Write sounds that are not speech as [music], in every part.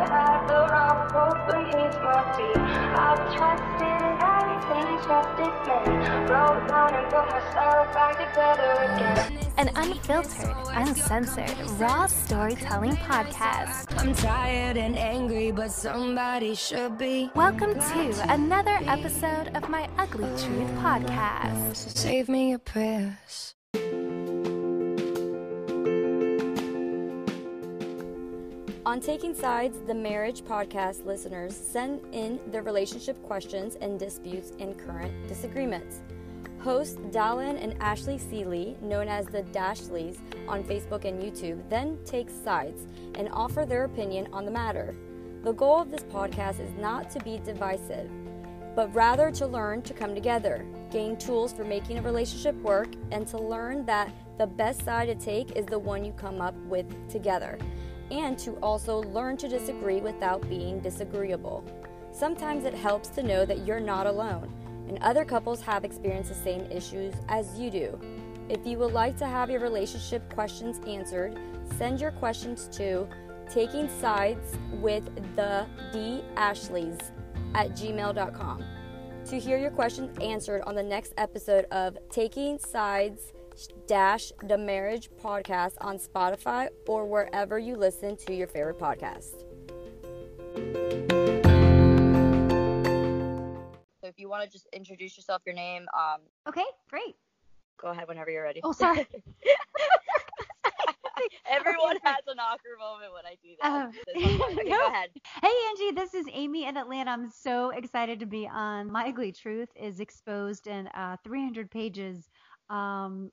I've had the wrong hope, but he's my feet. I've trusted everything, trusted men. Broke down and put myself back together again. An unfiltered, uncensored, raw storytelling podcast. I'm tired and angry, but somebody should be. Welcome to another episode of my Ugly Truth podcast. So save me your prayers. On Taking Sides, the Marriage Podcast listeners send in their relationship questions and disputes and current disagreements. Hosts Dallin and Ashley Seeley, known as the Dashleys on Facebook and YouTube, then take sides and offer their opinion on the matter. The goal of this podcast is not to be divisive, but rather to learn to come together, gain tools for making a relationship work, and to learn that the best side to take is the one you come up with together and to also learn to disagree without being disagreeable. Sometimes it helps to know that you're not alone, and other couples have experienced the same issues as you do. If you would like to have your relationship questions answered, send your questions to taking sides with the D Ashleys at gmail.com. To hear your questions answered on the next episode of Taking Sides dash the marriage podcast on Spotify or wherever you listen to your favorite podcast. So if you want to just introduce yourself, your name, um, Okay, great. go ahead whenever you're ready. Oh, sorry. [laughs] [laughs] Everyone Okay, has an awkward moment when I do that. So sometimes- okay, [laughs] No. go ahead. Hey, Angie, this is Amy in Atlanta. I'm so excited to be on. My Ugly Truth is exposed in uh, 300 pages. Um,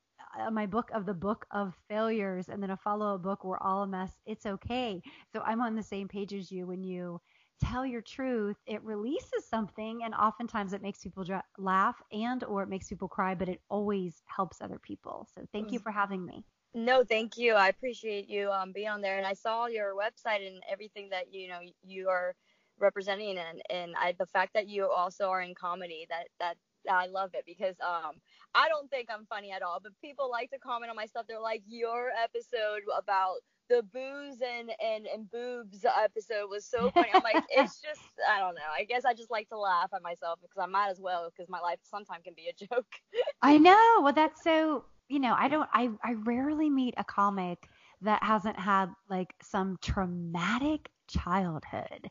my book of the book of failures, and then a follow-up book. We're all a mess. It's okay. So I'm on the same page as you. When you tell your truth, it releases something, and oftentimes it makes people dra- laugh and or it makes people cry, but it always helps other people. So thank you for having me. No, thank you. I appreciate you um, being on there, and I saw your website and everything that you know you are representing, and and I, the fact that you also are in comedy that that I love it because um I don't think I'm funny at all, but people like to comment on my stuff. They're like, your episode about the booze and and and boobs episode was so funny. I'm like, [laughs] it's just I don't know. I guess I just like to laugh at myself because I might as well because my life sometimes can be a joke. I know. Well, that's so, you know, I don't, I, I rarely meet a comic that hasn't had like some traumatic childhood.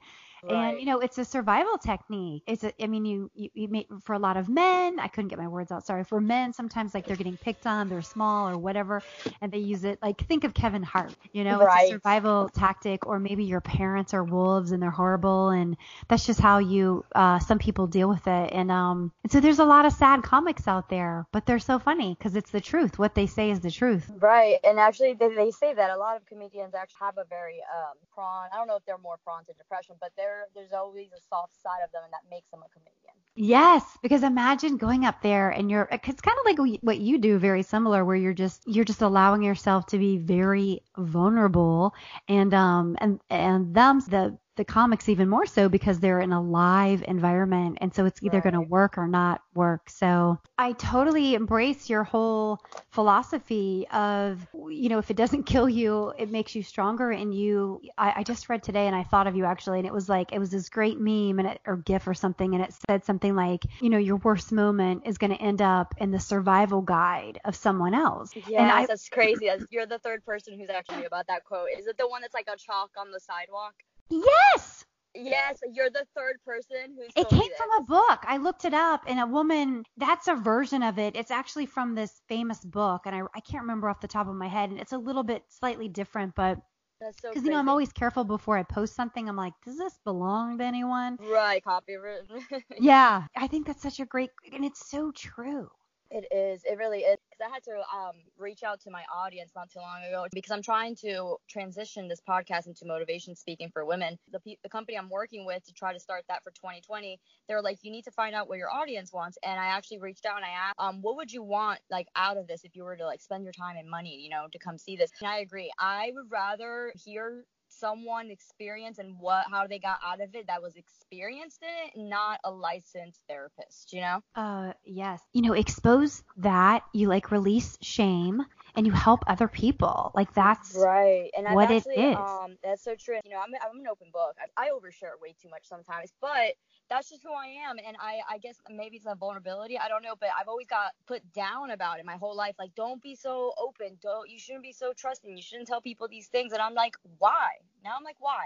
And, you know, it's a survival technique. It's a, I mean, you, you, you make, for a lot of men, I couldn't get my words out. Sorry. For men, sometimes like they're getting picked on, they're small or whatever, and they use it. Like, think of Kevin Hart, you know, it's a survival tactic, or maybe your parents are wolves and they're horrible. And that's just how you, uh, some people deal with it. And, um, and so there's a lot of sad comics out there, but they're so funny because it's the truth. What they say is the truth. Right, and actually they, they say that a lot of comedians actually have a very um prone. I don't know if they're more prone to depression, but there there's always a soft side of them, and that makes them a comedian. Yes, because imagine going up there and you're it's kind of like what you do very similar where you're just you're just allowing yourself to be very vulnerable and um and and them the the comics even more so because they're in a live environment and so it's either going to work or not work. So I totally embrace your whole philosophy of you know if it doesn't [laughs] kill you it makes you stronger and you I, I just read today and I thought of you actually and it was like it was this great meme and it, or gif or something and it said something like you know your worst moment is going to end up in the survival guide of someone else Yes, and I, that's crazy. That's, you're the third person who's actually about that quote. Is it the one that's like a chalk on the sidewalk? Yes Yes, you're the third person who's. It came from a book. I looked it up, and a woman, that's a version of it. It's actually from this famous book, and I, I can't remember off the top of my head, and it's a little bit slightly different, but That's so because, you know, I'm always careful before I post something. I'm like, does this belong to anyone? right copywritten. [laughs] Yeah, I think that's such a great, and it's so true. It is. It really is. Because I had to um, reach out to my audience not too long ago because I'm trying to transition this podcast into motivation speaking for women. The, pe- the company I'm working with to try to start that for 2020, they're like, you need to find out what your audience wants. And I actually reached out and I asked, um, what would you want like out of this if you were to like spend your time and money, you know, to come see this? And I agree. I would rather hear someone experience and what how they got out of it that was experienced in it, not a licensed therapist, you know? Uh, yes. You know, expose that. You like release shame and you help other people. Like that's right. And what actually, it is. Um, that's so true. You know, I'm I'm an open book. I, I overshare way too much sometimes, but that's just who I am. And I, I guess maybe it's a vulnerability. I don't know, but I've always got put down about it my whole life. Like, don't be so open. Don't, you shouldn't be so trusting. You shouldn't tell people these things. And I'm like, why? Now I'm like, why?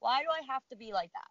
Why do I have to be like that?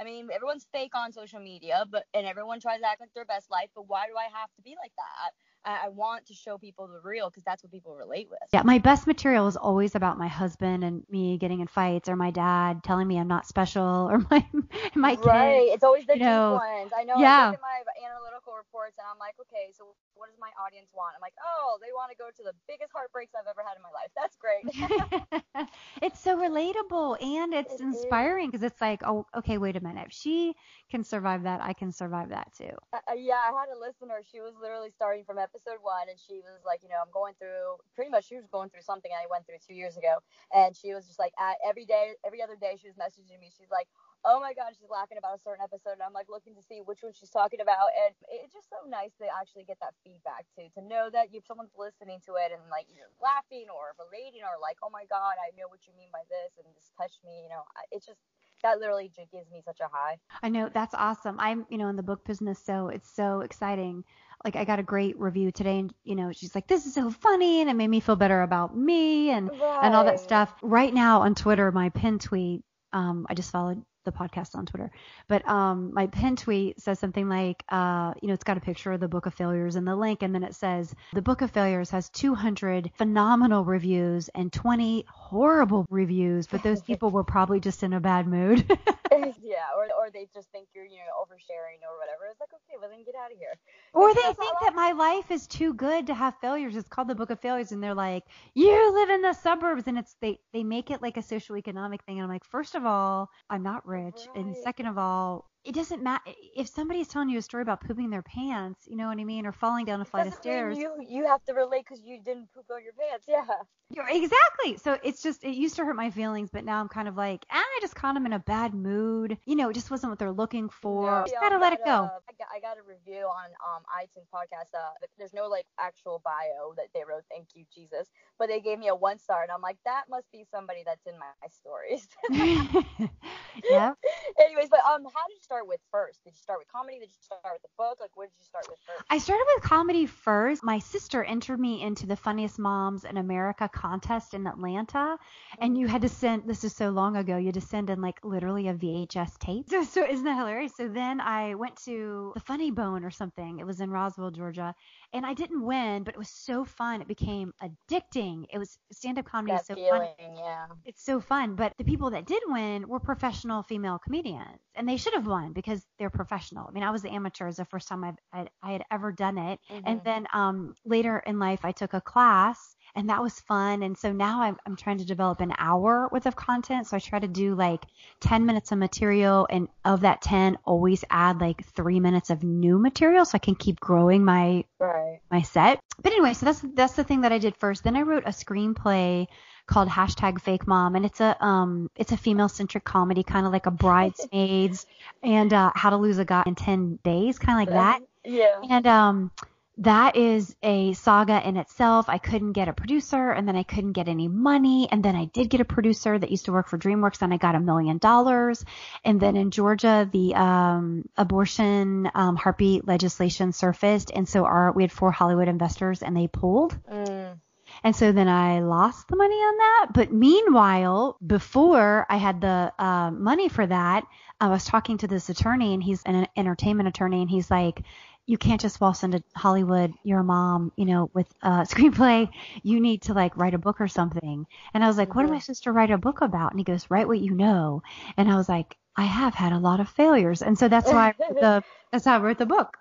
I mean, everyone's fake on social media, but and everyone tries to act like their best life, but why do I have to be like that? I, I want to show people the real because that's what people relate with. Yeah, my best material is always about my husband and me getting in fights, or my dad telling me I'm not special, [laughs] or my my kids. Right. It's always the you deep know, ones. I know. yeah. I look at my analytical reports and I'm like, okay, so what does my audience want? I'm like, oh, they want to go to the biggest heartbreaks I've ever had in my life. That's great. [laughs] it's so relatable and it's It inspiring because it's like, oh, okay, wait a minute. If she can survive that, I can survive that too. Uh, uh, yeah, I had a listener. She was literally starting from episode one, and she was like, you know, I'm going through pretty much. She was going through something I went through two years ago, and she was just like, at every day, every other day, she was messaging me. She's like, oh my god, she's laughing about a certain episode, and I'm like looking to see which one she's talking about, and it's just so nice to actually get that feedback too, to know that you someone's listening to it and like either laughing or relating or like, oh my god, I know what you mean by this, and this touched me. You know, it's just that literally just gives me such a high. I know that's awesome. I'm, you know, in the book business, so it's so exciting. Like I got a great review today, and you know, she's like, "This is so funny," and it made me feel better about me and and all that stuff. Right now on Twitter, my pin tweet, um, I just followed the podcast on Twitter, but um, my pin tweet says something like, uh, you know, it's got a picture of the Book of Failures and the link, and then it says the Book of Failures has 200 phenomenal reviews and 20 horrible reviews, but those people were probably just in a bad mood. [laughs] [laughs] yeah, or or they just think you're you know oversharing or whatever. It's like okay, well then get out of here. Or they think that my life is too good to have failures. It's called the Book of Failures, and they're like, "You live in the suburbs," and it's they they make it like a social economic thing. And I'm like, first of all, I'm not rich, and second of all, it doesn't matter if somebody's telling you a story about pooping their pants, you know what I mean, or falling down a flight of stairs. You you have to relate because you didn't poop on your pants. Yeah. You're- exactly. So it's just it used to hurt my feelings, but now I'm kind of like, ah, I just caught them in a bad mood. You know, it just wasn't what they're looking for. No, Just gotta I let it got go. a- I got, I got a review on um iTunes podcast. Uh, there's no like actual bio that they wrote. Thank you, Jesus. But they gave me a one star, and I'm like, that must be somebody that's in my, my stories. [laughs] [laughs] yeah. [laughs] Anyways, but um, how did you start with first? Did you start with comedy? Did you start with the book? Like, what did you start with first? I started with comedy first. My sister entered me into the Funniest Moms in America contest in Atlanta, and you had to send. This is so long ago. You had to send in like literally a VHS tape. [laughs] So, so isn't that hilarious? So then I went to the Funny Bone or something. It was in Roswell, Georgia, and I didn't win, but it was so fun. It became addicting. It was stand-up comedy that is so fun. feeling, yeah. It's so fun. But the people that did win were professional female comedians, and they should have won because they're professional. I mean, I was the amateur. Was the first time I've, I, I had ever done it. And Mhm. then um, later in life, I took a class, and that was fun. And so now I'm, I'm trying to develop an hour worth of content. So I try to do like 10 minutes of material, and of that 10, always add like three minutes of new material so I can keep growing my Right. my set. But anyway, so that's that's the thing that I did first. Then I wrote a screenplay called hashtag Fake Mom, and it's a um it's a female centric comedy, kind of like a Bridesmaids [laughs] and uh, How to Lose a Guy in Ten Days, kind of like that. Yeah. And um that is a saga in itself. I couldn't get a producer and then I couldn't get any money. And then I did get a producer that used to work for DreamWorks and I got a million dollars. And then in Georgia, the um, abortion um, heartbeat legislation surfaced. And so our, we had four Hollywood investors and they pulled. Mm. And so then I lost the money on that. But meanwhile, before I had the uh, money for that, I was talking to this attorney, and he's an entertainment attorney, and he's like, "You can't just waltz into Hollywood. You're a mom, you know, with a [laughs] screenplay. You need to like write a book or something." And I was like, "What am I supposed to write a book about?" And he goes, "Write what you know." And I was like, "I have had a lot of failures," and so that's why I wrote the that's how I wrote the book.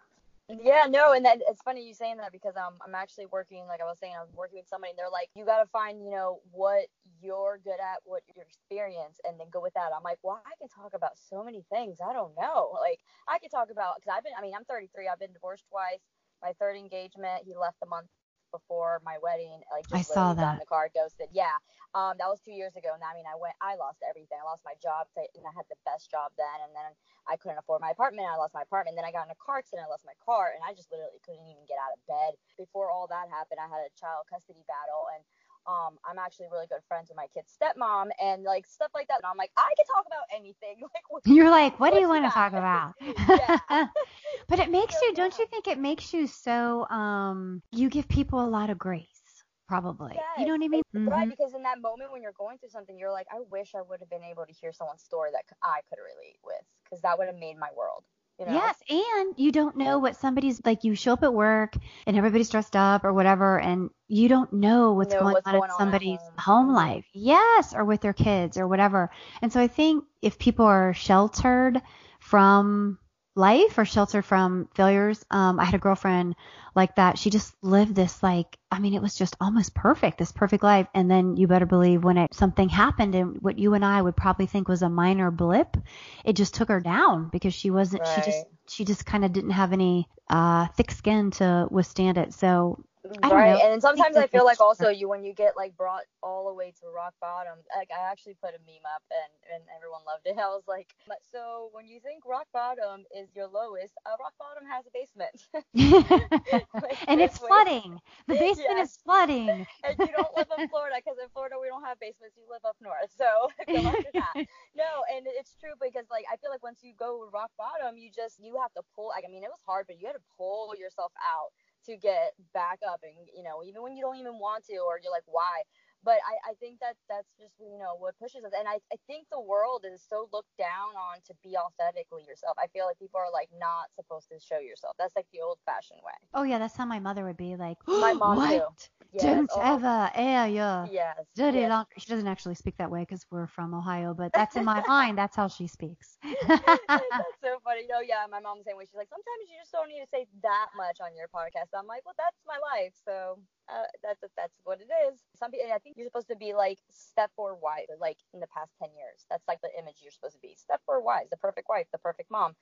Yeah, no, and that it's funny you saying that because um I'm actually working like I was saying I was working with somebody and they're like you got to find you know what you're good at what your experience and then go with that. I'm like well I can talk about so many things I don't know [laughs] like I could talk about because I've been I mean I'm 33 I've been divorced twice my third engagement he left a month before my wedding. Like just I saw literally got in the car, ghosted. Yeah. Um, that was two years ago, and I mean, I went, I lost everything. I lost my job, and I had the best job then, and then I couldn't afford my apartment. I lost my apartment. Then I got in a car accident. I lost my car, and I just literally couldn't even get out of bed. Before all that happened, I had a child custody battle, and um, I'm actually really good friends with my kid's stepmom, and like stuff like that. And I'm like, I can talk about anything. [laughs] Like, what- You're like, what do you want to talk about? [laughs] [laughs] But it makes you, don't you think it makes you so, um, you give people a lot of grace, probably. You know what I mean? Yes, Right, because in that moment when you're going through something, you're like, I wish I would have been able to hear someone's story that I could relate with, because that would have made my world. You know? Yes, and you don't know what somebody's like. You show up at work and everybody's dressed up or whatever, and you don't know what's Know going what's on going in on at somebody's home. home Mhm. life. Yes, or with their kids or whatever. And so I think if people are sheltered from life or sheltered from failures, um, I had a girlfriend like that. She just lived this like, I mean, it was just almost perfect, this perfect life. And then you better believe when it something happened and what you and I would probably think was a minor blip, it just took her down because she wasn't. She just she just kind of didn't have any uh thick skin to withstand it. So right. know. And sometimes I feel like [laughs] also you when you get like brought all the way to rock bottom. Like I actually put a meme up and and everyone loved it. [laughs] I was like, so when you think rock bottom is your lowest, uh, rock bottom has a basement. [laughs] and it's flooding. The basement is flooding. and you don't live in Florida because in Florida we don't have basements. You live up north, so good luck with that. No, and it's true because like I feel like once you go rock bottom, you just you have to pull. Like I mean, it was hard, but you had to pull yourself out to get back up, and you know even when you don't even want to, or you're like why. But I, I think that that's just you know what pushes us, and I, I think the world is so looked down on to be authentically yourself. I feel like people are like not supposed to show yourself. That's like the old-fashioned way. Oh yeah, that's how my mother would be like. [gasps] My mom, what? Yes. Don't oh, ever air your Yes. dirty yes. laundry. She doesn't actually speak that way because we're from Ohio, but that's in my [laughs] mind. That's how she speaks. [laughs] that's so funny. No, yeah, my mom's the same way. She's like, sometimes you just don't need to say that much on your podcast. I'm like, well, that's my life, so uh, that's that's what it is. Some people, I think you're supposed to be like Stepford wife, like in the past ten years. That's like the image you're supposed to be. Stepford wife, the perfect wife, the perfect mom.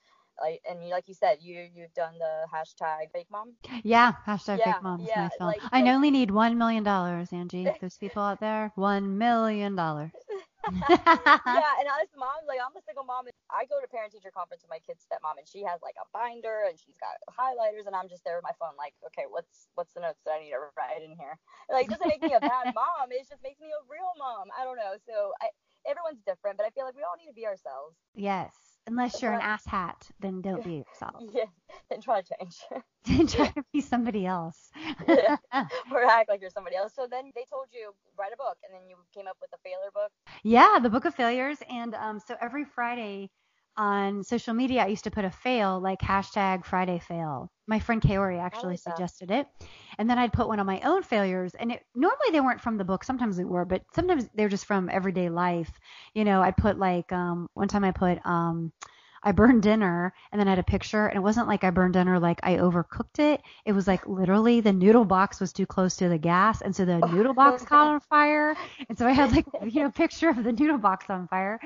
Like, and you, like you said, you you've done the hashtag fake mom. yeah, hashtag Yeah, fake mom yeah, my film. like- I like- only need one million dollars, Angie. [laughs] Those people out there, one million dollars. [laughs] yeah, and honest mom, like I'm a single mom. And I go to parent teacher conference with my kid's stepmom, and she has like a binder and she's got highlighters, and I'm just there with my phone, like, okay, what's what's the notes that I need to write in here? Like, it doesn't make me a bad [laughs] mom. It just makes me a real mom. I don't know. So I, everyone's different, but I feel like we all need to be ourselves. Yes, unless you're an Right. ass hat, then don't be yourself. [laughs] Yeah, and try to change [laughs] then [laughs] Try to be somebody else. Yeah. or act like you're somebody else. So then they told you write a book, and then you came up with the failure book. Yeah, the Book of Failures. And um, so every Friday on social media, I used to put a fail, like hashtag Friday fail. My friend Kaori actually suggested it. And then I'd put one on my own failures. And it, normally they weren't from the book. Sometimes they were, but sometimes they're just from everyday life. You know, I'd put like, um, one time I put, um, I burned dinner and then I had a picture and it wasn't like I burned dinner like I overcooked it. It was like literally the noodle box was too close to the gas and so the noodle [laughs] box caught on fire. And so I had like [laughs] you know picture of the noodle box on fire.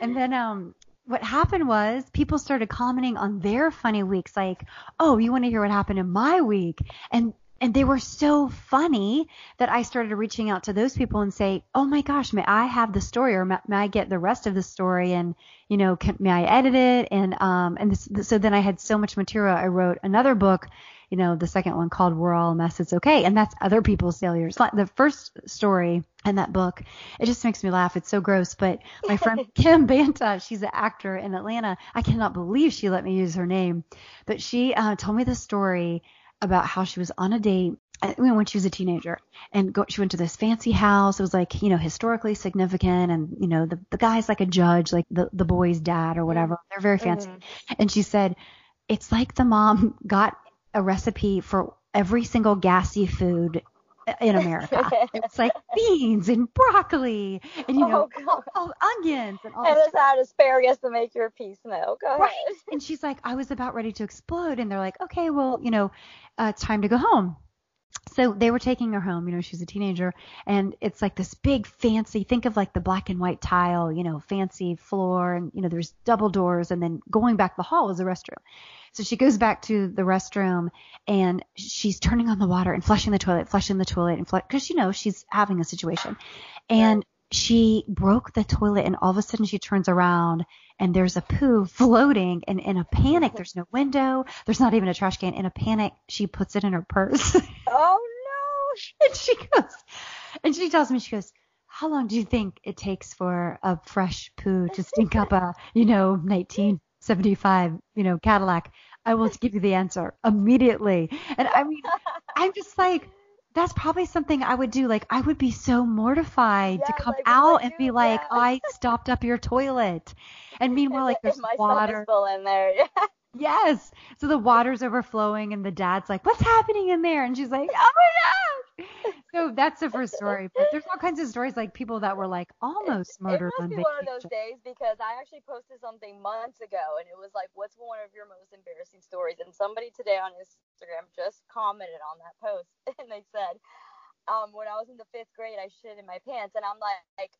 And then um what happened was people started commenting on their funny weeks like, "Oh, you want to hear what happened in my week?" And and they were so funny that I started reaching out to those people and say, "Oh my gosh, may I have the story, or may, may I get the rest of the story, and you know, can, may I edit it?" And um, and this, so then I had so much material. I wrote another book, you know, the second one called "We're All a Mess, It's Okay," and that's other people's failures. The first story in that book, it just makes me laugh. It's so gross, but my friend [laughs] Kim Banta, she's an actor in Atlanta. I cannot believe she let me use her name, but she uh, told me the story about how she was on a date uh, when she was a teenager and go, she went to this fancy house. It was like, you know, historically significant. And, you know, the, the guy's like a judge, like the, the boy's dad or whatever. They're very fancy. And she said, it's like the mom [laughs] got a recipe for every single gassy food in America. [laughs] it's like beans and broccoli and, you know, oh god. oh, onions and all And it's add asparagus to make your peace milk. Go Right. ahead. And she's like, I was about ready to explode. And they're like, okay, well, you know, uh, it's time to go home. So they were taking her home, you know, she's a teenager, and it's like this big fancy, think of like the black and white tile, you know, fancy floor, and, you know, there's double doors, and then going back the hall is a restroom. So she goes back to the restroom and she's turning on the water and flushing the toilet, flushing the toilet, and because you know she's having a situation, and she broke the toilet, and all of a sudden she turns around and there's a poo floating, and in a panic, there's no window, there's not even a trash can. In a panic, she puts it in her purse. [laughs] Oh no! [laughs] and she goes, and she tells me, she goes, how long do you think it takes for a fresh poo to stink up a, you know, 1975, you know, Cadillac? I will give you the answer immediately. And I mean, [laughs] I'm just like, that's probably something I would do. Like, I would be so mortified to come like, out and be like, Yeah. I stopped up your toilet. And meanwhile, like, [laughs] there's my water. still in there. Yes. So the water's overflowing and the dad's like, what's happening in there? And she's like, oh my God. [laughs] So that's the first story. But there's all kinds of stories like people that were like almost murdered it on must be one of those days because I actually posted something months ago and it was like, what's one of your most embarrassing stories? And somebody today on Instagram just commented on that post [laughs] and they said, um, when I was in the fifth grade, I shit in my pants. And I'm like, like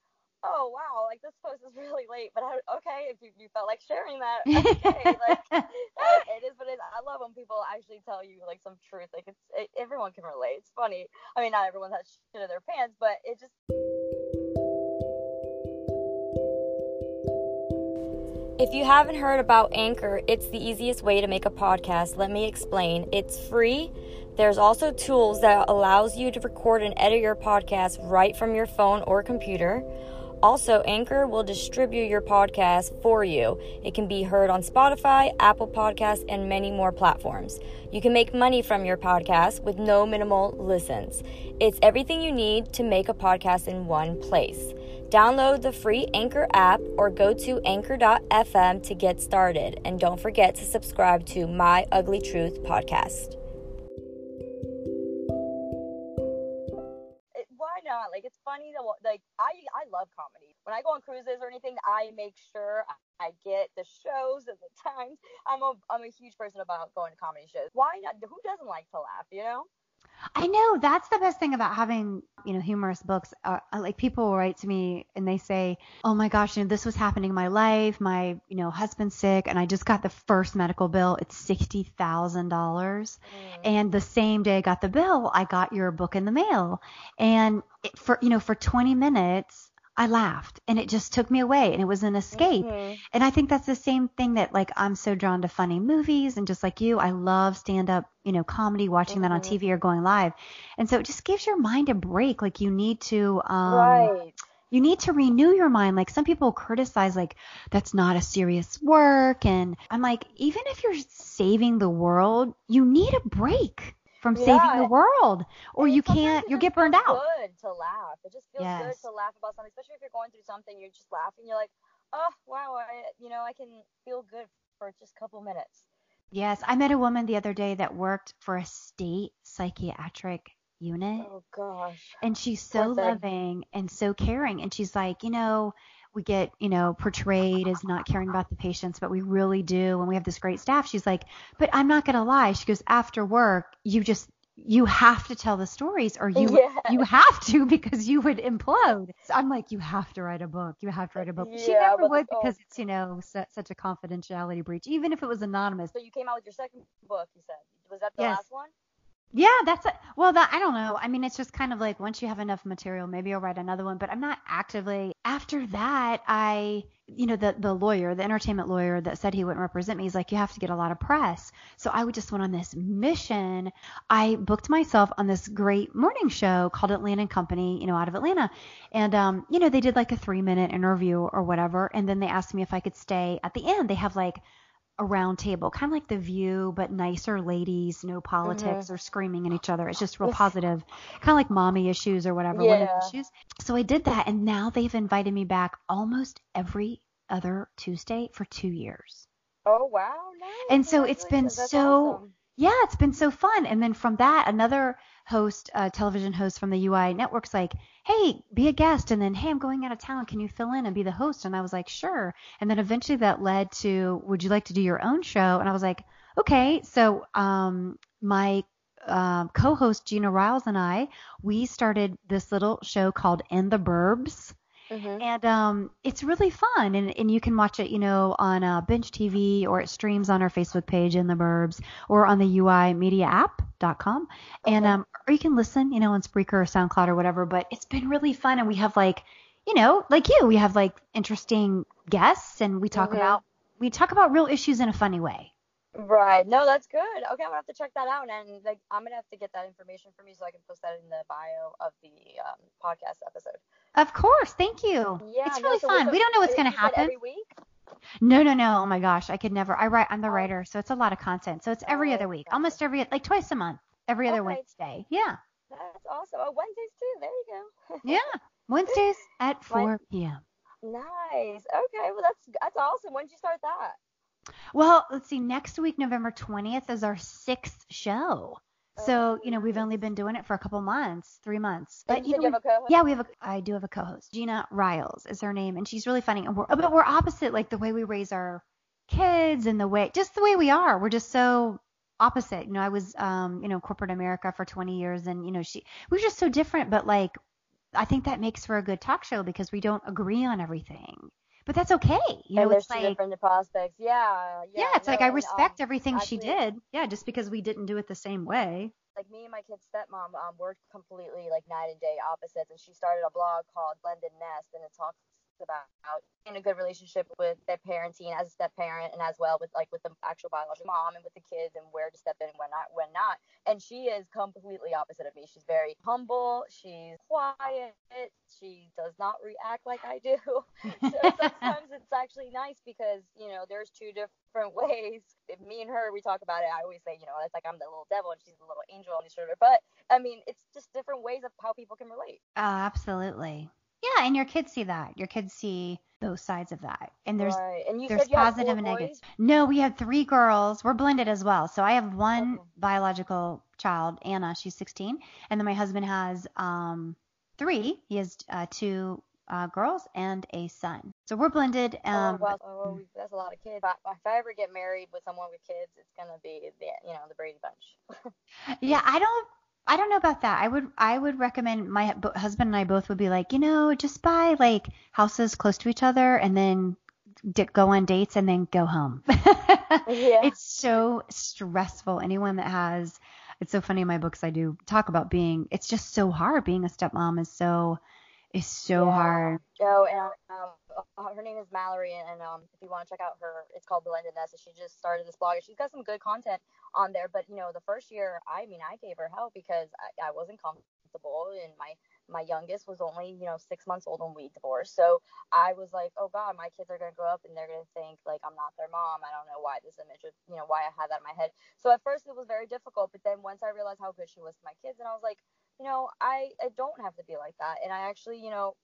oh, wow, like this post is really late, but I, okay, if you, you felt like sharing that, [laughs] okay. like, it is what it is. I love when people actually tell you like some truth. Like it's it, everyone can relate. It's funny. I mean, not everyone has shit in their pants, but it just If you haven't heard about Anchor, it's the easiest way to make a podcast. Let me explain. It's free. There's also tools that allows you to record and edit your podcast right from your phone or computer. Also, Anchor will distribute your podcast for you. It can be heard on Spotify, Apple Podcasts, and many more platforms. You can make money from your podcast with no minimal listens. It's everything you need to make a podcast in one place. Download the free Anchor app or go to anchor.fm to get started. And don't forget to subscribe to My Ugly Truth podcast. Not? Like it's funny to like I I love comedy. When I go on cruises or anything, I make sure I get the shows and the times. I'm a I'm a huge person about going to comedy shows. Why not? Who doesn't like to laugh? You know? I know that's the best thing about having, you know, humorous books. Uh, like people will write to me and they say, "Oh my gosh, you know, this was happening in my life. My, you know, husband's sick, and I just got the first medical bill. It's sixty thousand dollars, and the same day I got the bill, I got your book in the mail, and it, for, you know, for twenty minutes." I laughed and it just took me away and it was an escape. And I think that's the same thing that like I'm so drawn to funny movies and just like you, I love stand up, you know, comedy, watching that on TV or going live. And so it just gives your mind a break. Like you need to um right. you need to renew your mind. Like some people criticize like that's not a serious work and I'm like even if you're saving the world, you need a break from saving the world or you can't you'll get burned out. Good to laugh. It just feels Yes. good to laugh about something, especially if you're going through something. You're just laughing. You're like, oh wow, I you know I can feel good for just a couple minutes. Yes, I met a woman the other day that worked for a state psychiatric unit Oh gosh. and she's so thing. loving and so caring and she's like you know we get you know portrayed as not caring about the patients but we really do and we have this great staff she's like but i'm not going to lie she goes after work you just you have to tell the stories or you Yeah. you have to [laughs] because you would implode so i'm like you have to write a book you have to write a book she never would oh. because it's you know su- such a confidentiality breach even if it was anonymous So you came out with your second book. You said was that the Yes. last one? Yeah, that's a, well. That I don't know. I mean, it's just kind of like once you have enough material, maybe I'll write another one. But I'm not actively. After that, I, you know, the the lawyer, the entertainment lawyer that said he wouldn't represent me, he's like, you have to get a lot of press. So I would just went on this mission. I booked myself on this great morning show called Atlanta and Company, you know, out of Atlanta, and um, you know, they did like a three minute interview or whatever, and then they asked me if I could stay at the end. They have like a round table, kind of like the view, but nicer ladies, no politics mm-hmm. or screaming at each other. It's just real positive, kind of like mommy issues or whatever, Yeah. issues. So I did that, and now they've invited me back almost every other Tuesday for two years. Oh wow, nice. And so it's been that's so awesome. yeah, it's been so fun. And then from that, another host, uh, television host from the UI network's like, hey, be a guest. And then, hey, I'm going out of town. Can you fill in and be the host? And I was like, sure. And then eventually that led to, would you like to do your own show? And I was like, okay. So um, my uh, co-host Gina Riles and I, we started this little show called In the Burbs. Mm-hmm. And um, it's really fun, and, and you can watch it, you know, on uh, Binge TV or it streams on our Facebook page in the Burbs or on the UIMediaApp.com, and Okay. um, or you can listen, you know, on Spreaker or SoundCloud or whatever. But it's been really fun, and we have like, you know, like you, we have like interesting guests, and we talk Mhm. about we talk about real issues in a funny way. Right. No, that's good. Okay, I'm gonna have to check that out, and like I'm gonna have to get that information from you so I can post that in the bio of the um, podcast episode. Of course, thank you. Yeah. it's no, really so fun. so We don't know what's gonna happen. Every week. No, no, no. Oh my gosh, I could never. I write. I'm the Oh. writer, so it's a lot of content. So it's every Oh, other week, almost every like twice a month, every other Okay. Wednesday. Yeah, That's awesome. Oh, Wednesdays too. There you go. [laughs] yeah. Wednesdays at 4 p.m. Nice. Okay. Well, that's that's awesome. When did you start that? Well, let's see. Next week, November 20th, is our sixth show. So you know we've only been doing it for a couple months, three months. But you know, you have a co-host. Yeah, we have a. I do have a co-host. Gina Riles is her name, and she's really funny. And we're, but we're opposite, like the way we raise our kids and the way, just the way we are. We're just so opposite. You know, I was, um, you know, corporate America for 20 years, and you know, she, we're just so different. But like, I think that makes for a good talk show because we don't agree on everything. But that's okay. You know, and there's it's like. different prospects. Yeah. Yeah. Yeah, it's like no, I and, respect um, everything she did. Yeah, just because we didn't do it the same way. like me and my kid's stepmom um, we're completely like night and day opposites and she started a blog called blended nest and it talks about in a good relationship with their parenting as a step parent and as well with like with the actual biological mom and with the kids and where to step in and when not when not. And she is completely opposite of me. She's very humble. She's quiet. She does not react like i do. [laughs] So sometimes it's actually nice because you know there's two different [laughs] ways. If me and her we talk about it. I always say you know it's like i'm the little devil and she's the little angel on the shoulder but i mean it's just different ways of how people can relate. Uh, absolutely. Yeah, and your kids see that. Your kids see both sides of that. And there's right. and you there's positive and boys? negative. No, we have three girls. We're blended as well. So I have one Okay. biological child, Anna. She's 16, and then my husband has um three. He has uh, two uh, girls and a son. So we're blended. Um, oh, well, oh, we- that's a lot of kids. If I, if I ever get married with someone with kids, it's gonna be the you know the Brady Bunch. [laughs] Yeah, I don't I don't know about that. I would I would recommend my hu- husband and I both would be like, you know, just buy like houses close to each other and then d- go on dates and then go home. [laughs] Yeah. It's so stressful. Anyone that has it's so funny in my books I do talk about being it's just so hard being a stepmom is so is so Yeah. hard. Oh, and um, uh, her name is Mallory, and, and um, if you want to check out her, it's called Blended Nest. and She just started this blog, and she's got some good content on there. But you know, the first year, I mean, I gave her help because I, I wasn't comfortable, and my my youngest was only you know six months old when we divorced. So I was like, oh God, my kids are gonna grow up and they're gonna think like I'm not their mom. I don't know why this image of you know why I had that in my head. So at first it was very difficult, but then once I realized how good she was to my kids, and I was like, you know, I I don't have to be like that, and I actually you know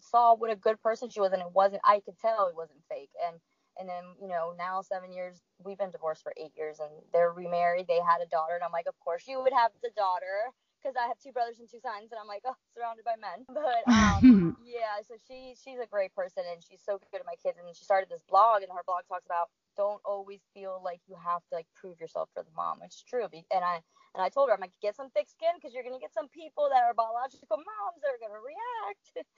saw what a good person she was, and it wasn't. I could tell it wasn't fake, and and then you know now seven years we've been divorced for eight years, and they're remarried. They had a daughter, and I'm like, of course you would have the daughter because I have two brothers and two sons, and I'm like, oh, surrounded by men. [laughs] But um, [laughs] yeah, so she she's a great person, and she's so good at my kids, and she started this blog, and her blog talks about don't always feel like you have to like prove yourself for the mom, which is true. And I and I told her I'm like get some thick skin because you're gonna get some people that are biological moms that are gonna react. [laughs]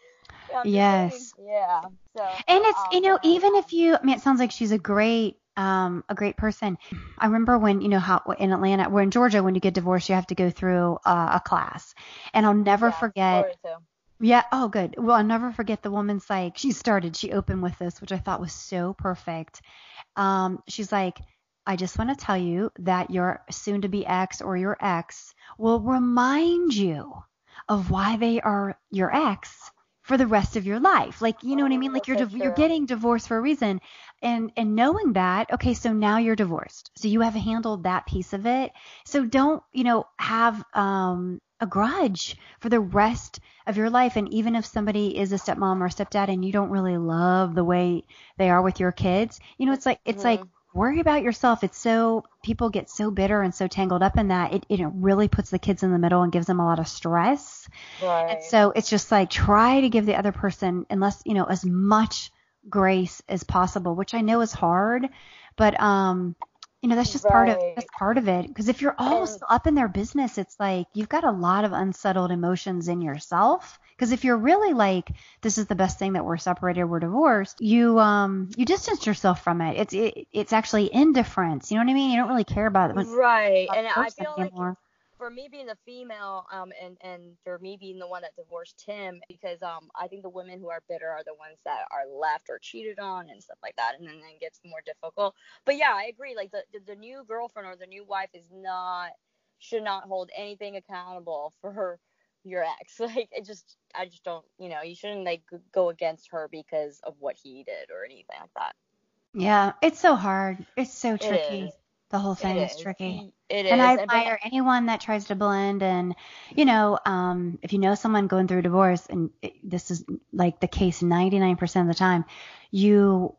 Yes. Yeah. So. And it's um, you know uh, even if you I mean it sounds like she's a great um a great person. I remember when you know how in Atlanta we're in Georgia when you get divorced you have to go through uh, a class. And I'll never yeah, forget. Yeah, oh good. Well, I'll never forget the woman's like she started, she opened with this, which I thought was so perfect. Um she's like I just want to tell you that your soon to be ex or your ex will remind you of why they are your ex for the rest of your life. Like, you know what I Oh, mean? Like you're div- you're getting divorced for a reason. And and knowing that, okay, so now you're divorced. So you have handled that piece of it. So don't, you know, have um a grudge for the rest of your life and even if somebody is a stepmom or a stepdad and you don't really love the way they are with your kids, you know, it's like it's like worry about yourself. It's so people get so bitter and so tangled up in that it, it really puts the kids in the middle and gives them a lot of stress. Right. And so it's just like try to give the other person unless, you know, as much grace as possible, which I know is hard, but um You know, that's just part of that's part of it. Because if you're all And- up in their business, it's like you've got a lot of unsettled emotions in yourself. Because if you're really like, this is the best thing that we're separated, we're divorced, you um you distance yourself from it. It's it, it's actually indifference. You know what I mean? You don't really care about it. Right. And I feel like anymore. For me being the female, um, and and for me being the one that divorced him, because um, I think the women who are bitter are the ones that are left or cheated on and stuff like that, and then it gets more difficult. But yeah, I agree. Like the the, the new girlfriend or the new wife is not should not hold anything accountable for her your ex. [laughs] Like it just I just don't you know you shouldn't like go against her because of what he did or anything like that. Yeah, it's so hard. It's so tricky. The whole thing It is is. tricky. It is. And I admire anyone that tries to blend and, you know, um, if you know someone going through a divorce, and it, this is like the case 99% of the time, you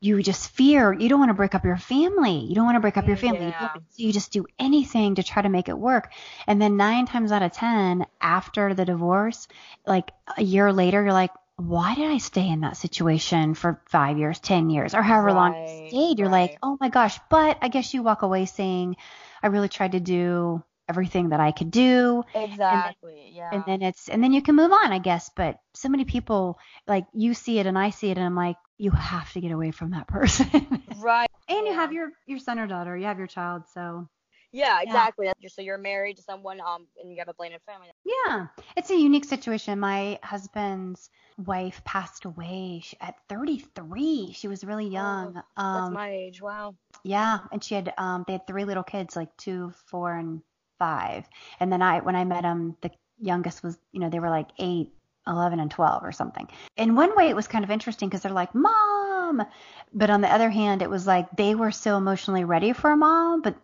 you just fear you don't want to break up your family. You don't want to break up your family. Yeah. don't- you just do anything to try to make it work. And then nine times out of ten, after the divorce, like a year later, you're like, why did I stay in that situation for five years, ten years, or however long you stayed? You're like, oh my gosh. But I guess you walk away saying, I really tried to do everything that I could do. Exactly. yeah. And then it's and then you can move on, I guess. But so many people like you see it and I see it and I'm like, you have to get away from that person. [laughs] right. and you have your your son or daughter, you have your child, so Yeah, exactly. That's just so you're married to someone, um, and you have a blended family. yeah, it's a unique situation. My husband's wife passed away at 33. She was really young. That's um, my age. Wow. Yeah, and she had um they had three little kids, like two, four, and five. And then I when I met them, the youngest was you know they were like eight, eleven, and twelve or something. In one way, it was kind of interesting because they're like mom, but on the other hand, it was like they were so emotionally ready for a mom, but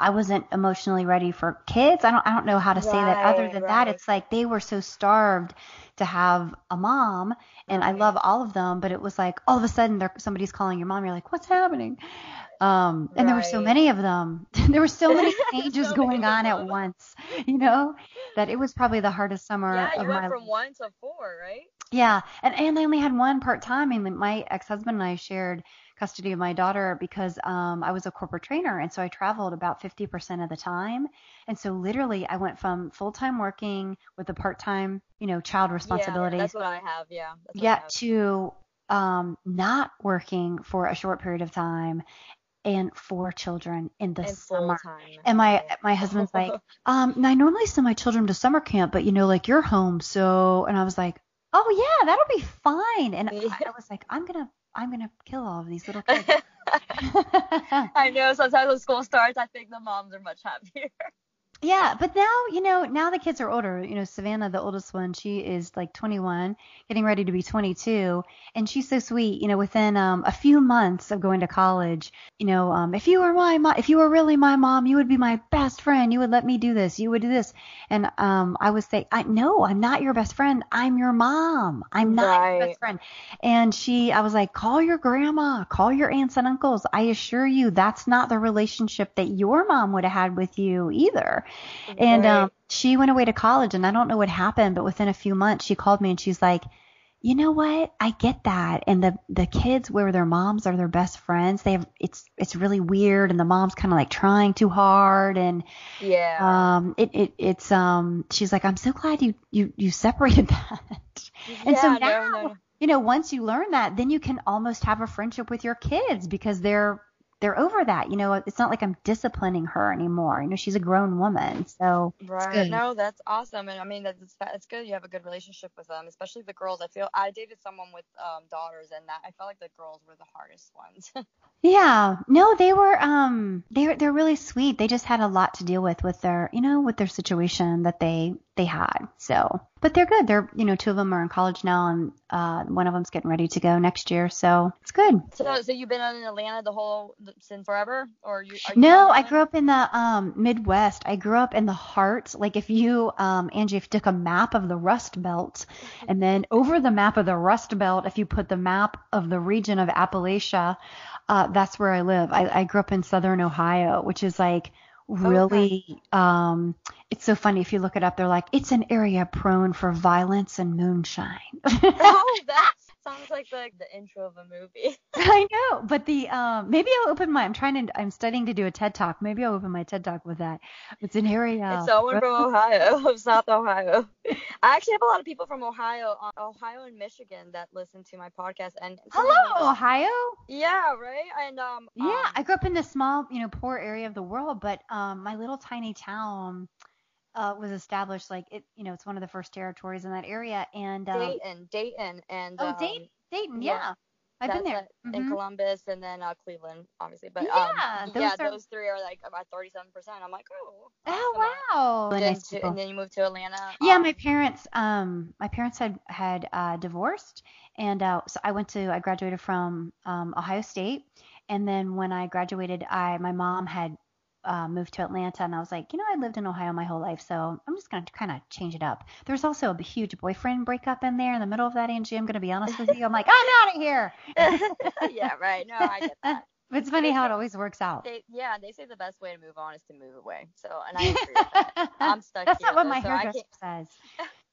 I wasn't emotionally ready for kids. I don't I don't know how to say that other than right. that. It's like they were so starved to have a mom and I love all of them, but it was like all of a sudden there somebody's calling your mom. You're like, what's happening? Um, and there were so many of them. [laughs] there were so [laughs] many changes So going many on at once, you know, that it was probably the hardest summer Yeah, of you my went from one to four, right? yeah, and and I only had one part time. I mean, my ex husband and I shared custody of my daughter because um, I was a corporate trainer, and so I traveled about 50% of the time. And so literally, I went from full time working with a part time, you know, child Yeah, responsibilities, that's what I have. Yeah. Yeah, to um, not working for a short period of time and four children in the and summer. time. And my my husband's like, [laughs] um, I normally send my children to summer camp, but you know, like you're home, so and I was like, oh yeah, that'll be fine. And I, I was like, I'm gonna I'm gonna kill all of these little kids. [laughs] I know. Sometimes when school starts, I think the moms are much happier. Yeah, but now you know now the kids are older. You know, Savannah, the oldest one, she is like 21, getting ready to be 22, and she's so sweet. You know, within um, a few months of going to college, you know, um, if you were my mom, if you were really my mom, you would be my best friend. You would let me do this. You would do this. And um, I would say, I no, I'm not your best friend. I'm your mom. I'm not your best friend. And she, I was like, call your grandma, call your aunts and uncles. I assure you, that's not the relationship that your mom would have had with you either. And Right. um, she went away to college, and I don't know what happened, but within a few months, she called me and she's like, you know what? I get that. And the the kids where their moms are their best friends, they have it's it's really weird, and the mom's kind of like trying too hard, and yeah. um, it it it's um, she's like, I'm so glad you you you [laughs] separated that. and so Yeah, no, now, no, no. you know, once you learn that, then you can almost have a friendship with your kids because they're they're over that. You know, it's not like I'm disciplining her anymore. You know, she's a grown woman, so Right. good. No, that's awesome, and I mean that's that's good. You have a good relationship with them, especially the girls. I feel I dated someone with um daughters, and that I felt like the girls were the hardest ones. [laughs] Yeah, no, they were um they're they're really sweet. They just had a lot to deal with with their, you know, with their situation that they they had. So, but they're good. They're, you know, two of them are in college now and uh one of them's getting ready to go next year. So, it's good. so, so you've been in Atlanta the whole since forever, or you? Are you No, I grew up in the um Midwest. I grew up in the heart. Like if you um Angie, if you took a map of the Rust Belt and then over the map of the Rust Belt, if you put the map of the region of Appalachia, uh that's where I live. I, I grew up in southern Ohio, which is like really um it's so funny if you look it up they're like it's an area prone for violence and moonshine [laughs] oh, that sounds like the the intro of a movie. [laughs] I know, but the um maybe I'll open my. I'm trying to. I'm studying to do a TED talk. Maybe I'll open my TED talk with that. It's an area. It's someone from Ohio, of [laughs] South Ohio. I actually have a lot of people from Ohio, uh, Ohio and Michigan that listen to my podcast. And hello, Ohio. Yeah, right. And um. Yeah, um, I grew up in this small, you know, poor area of the world, but um, my little tiny town uh, was established like it you know it's one of the first territories in that area and um, Dayton, Dayton, and oh um, Dayton, Dayton, yeah, yeah. I've been that's there. it, in. Columbus, and then uh, Cleveland, obviously. But Yeah, um, those yeah, are- those three are like about thirty-seven percent. I'm like, oh. Oh wow, And then, nice to, and then you moved to Atlanta. Yeah, um, my parents, um, my parents had had uh, divorced, and uh, so I went to, I graduated from um, Ohio State, and then when I graduated, I my mom had uh, moved to Atlanta, and I was like, you know, I lived in Ohio my whole life, so I'm just gonna kind of change it up. There's also a huge boyfriend breakup in there in the middle of that, Angie. I'm gonna be honest with you. I'm like, I'm out of here. [laughs] yeah, right. No, I get that. [laughs] It's funny how it always works out. They, yeah, they say the best way to move on is to move away. So, and I [laughs] agree with that. I'm stuck That's here, not what though, my hairdresser says.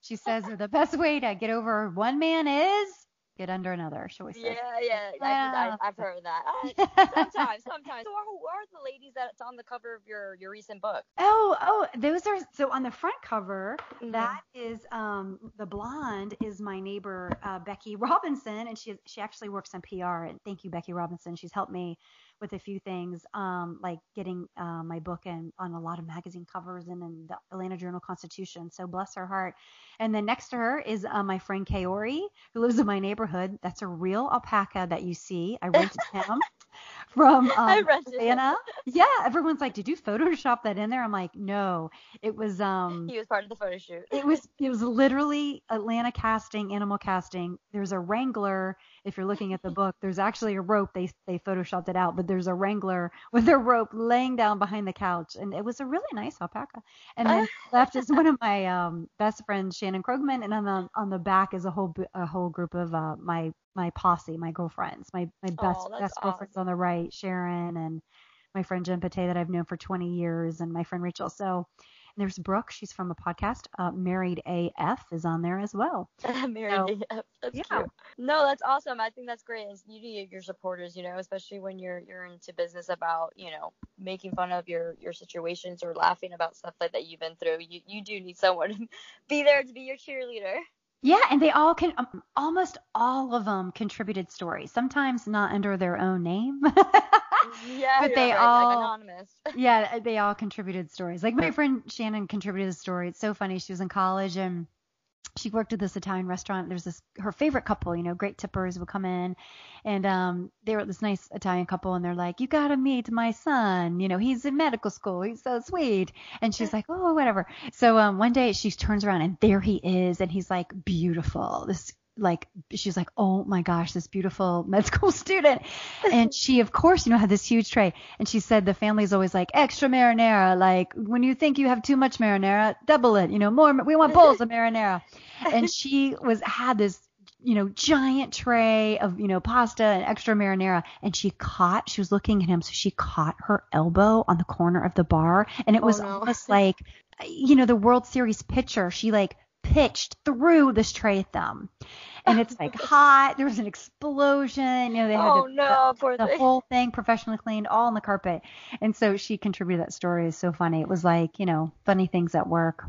She says the best way to get over one man is get under another. shall we says. Yeah, yeah, I, Yeah. I, I've heard that. Uh, [laughs] sometimes, sometimes. So, who are the ladies that's on the cover of your your recent book? Oh, oh, those are so on the front cover. Mhm. That is um the blonde is my neighbor uh, Becky Robinson, and she she actually works in PR. And thank you, Becky Robinson. She's helped me with a few things, um like getting uh, my book and on a lot of magazine covers and in the Atlanta Journal Constitution. So bless her heart. And then next to her is uh, my friend Kaori, who lives in my neighborhood. That's a real alpaca that you see. I rented him [laughs] from um, I rented him. Atlanta. Yeah, everyone's like, "Did you Photoshop that in there?" I'm like, "No, it was um, He was part of the photo shoot. it was it was literally Atlanta casting, animal casting. There's a wrangler. If you're looking at the book, there's actually a rope. They they photoshopped it out, but there's a wrangler [laughs] with a rope laying down behind the couch, and it was a really nice alpaca. And then [laughs] left is one of my um best friends, Shannon Krogman, and on the on the back is a whole a whole group of uh my my posse, my girlfriends, my my best Oh, best girlfriends on the right, Sharon and my friend Jen Pate that I've known for 20 years, and my friend Rachel. So there's Brooke. She's from a podcast. Uh, Married AF is on there as well. [laughs] Married So, yeah, that's yeah. cute. No, that's awesome. I think that's great. And you need your supporters, you know, especially when you're you're into business about, you know, making fun of your your situations or laughing about stuff like that you've been through. You you do need someone to [laughs] be there to be your cheerleader. Yeah, and they all can. Um, almost all of them contributed stories. Sometimes not under their own name. [laughs] Yeah, But they right, all- like anonymous. [laughs] yeah, they all contributed stories. Like my friend Shannon contributed a story. It's so funny. She was in college and she worked at this Italian restaurant. There's this her favorite couple, you know, great tippers would come in, and um, they were this nice Italian couple, and they're like, "You gotta meet my son. You know, he's in medical school. He's so sweet." And she's like, "Oh, whatever." So um, one day she turns around and there he is, and he's like beautiful. This like she's like, "Oh my gosh, this beautiful [laughs] med school student." [laughs] And she, of course, you know, had this huge tray, and she said the family's always like extra marinara. Like when you think you have too much marinara, double it. You know, more. We want [laughs] bowls of marinara. And she was had this, you know, giant tray of you know pasta and extra marinara, and she caught. She was looking at him, so she caught her elbow on the corner of the bar, and it Oh, was no. almost like, you know, the World Series pitcher. She like pitched through this tray thumb. And it's like [laughs] hot. There was an explosion. You know, they had Oh to no, poor the whole thing professionally cleaned all on the carpet and so she contributed that story it's so funny it was like you know funny things at work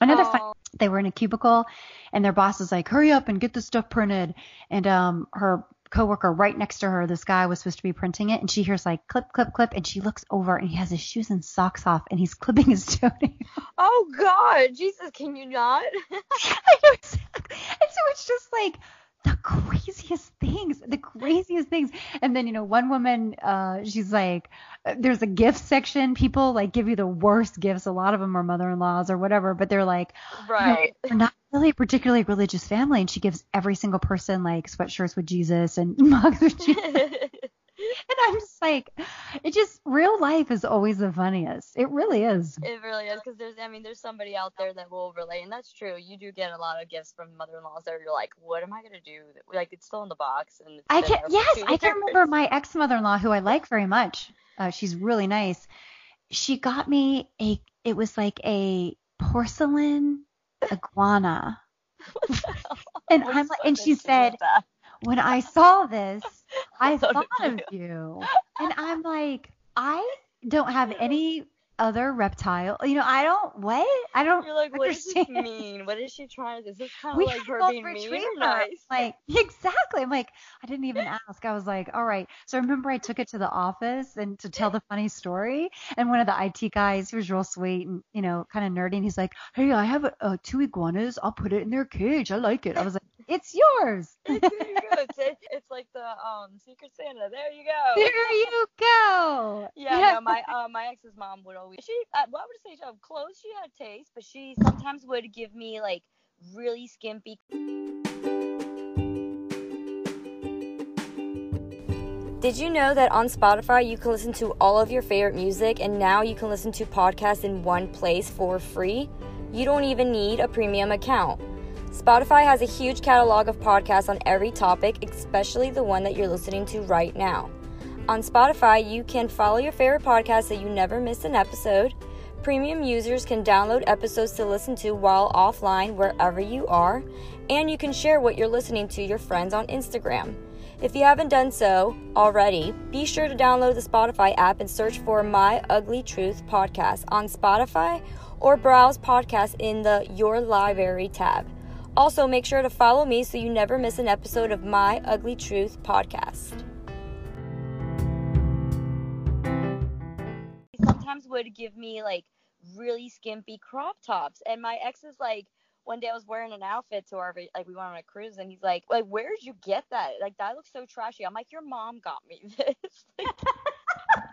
another fun Oh. they were in a cubicle and their boss was like hurry up and get this stuff printed and um her coworker right next to her this guy was supposed to be printing it and she hears like clip clip clip and she looks over and he has his shoes and socks off and he's clipping his [laughs] toenail Oh God, Jesus, can you not? [laughs] I know exactly. And so it's just like the craziest things, the craziest things. And then, you know, one woman, uh, she's like, uh, there's a gift section. People like give you the worst gifts. A lot of them are mother-in-laws or whatever, but they're like, you know, right. they're not really a particularly religious family. And she gives every single person like sweatshirts with Jesus and [laughs] mugs with Jesus. [laughs] [laughs] And I'm just like, it just, real life is always the funniest. It really is. It really is because there's, I mean, there's somebody out there that will relate, and that's true. You do get a lot of gifts from mother-in-laws that you're like, what am I gonna do? Like it's still in the box, and I can there for yes, I can remember my ex mother-in-law who I like very much. Uh, she's really nice. She got me a. It was like a porcelain [laughs] iguana, and I'm like, and she said, when I saw this, [laughs] I thought thought of you. And I'm like, I don't have any other reptile. You know, I don't what? I don't You're like, what does this understand. mean? What is she trying to? Is this kind of like her being mean or nice? Like [laughs] exactly. I'm like, I didn't even ask. I was like, all right. So I remember I took it to the office and to tell the funny story. And one of the IT guys, he was real sweet and you know, kind of nerdy. And he's like, Hey, I have uh, two iguanas. I'll put it in their cage. I like it. I was like, It's yours. there you go. It's, it, it's like the um Secret Santa. There you go. there you go. Yeah, no, my uh, my ex's mom would always she uh, well, I would say of clothes she had taste, but she sometimes would give me like really skimpy. Did you know that on Spotify you can listen to all of your favorite music and now you can listen to podcasts in one place for free? You don't even need a premium account. Spotify has a huge catalog of podcasts on every topic, especially the one that you're listening to right now. On Spotify, you can follow your favorite podcast so you never miss an episode. Premium users can download episodes to listen to while offline wherever you are, and you can share what you're listening to your friends on Instagram. If you haven't done so already, be sure to download the Spotify app and search for My Ugly Truth podcast on Spotify or browse podcasts in the Your Library tab. Also, make sure to follow me so you never miss an episode of My Ugly Truth podcast. Would give me like really skimpy crop tops, and my ex is like, one day I was wearing an outfit to our like we went on a cruise, and he's like, like where did you get that? Like that looks so trashy. I'm like, your mom got me [laughs] this. Like,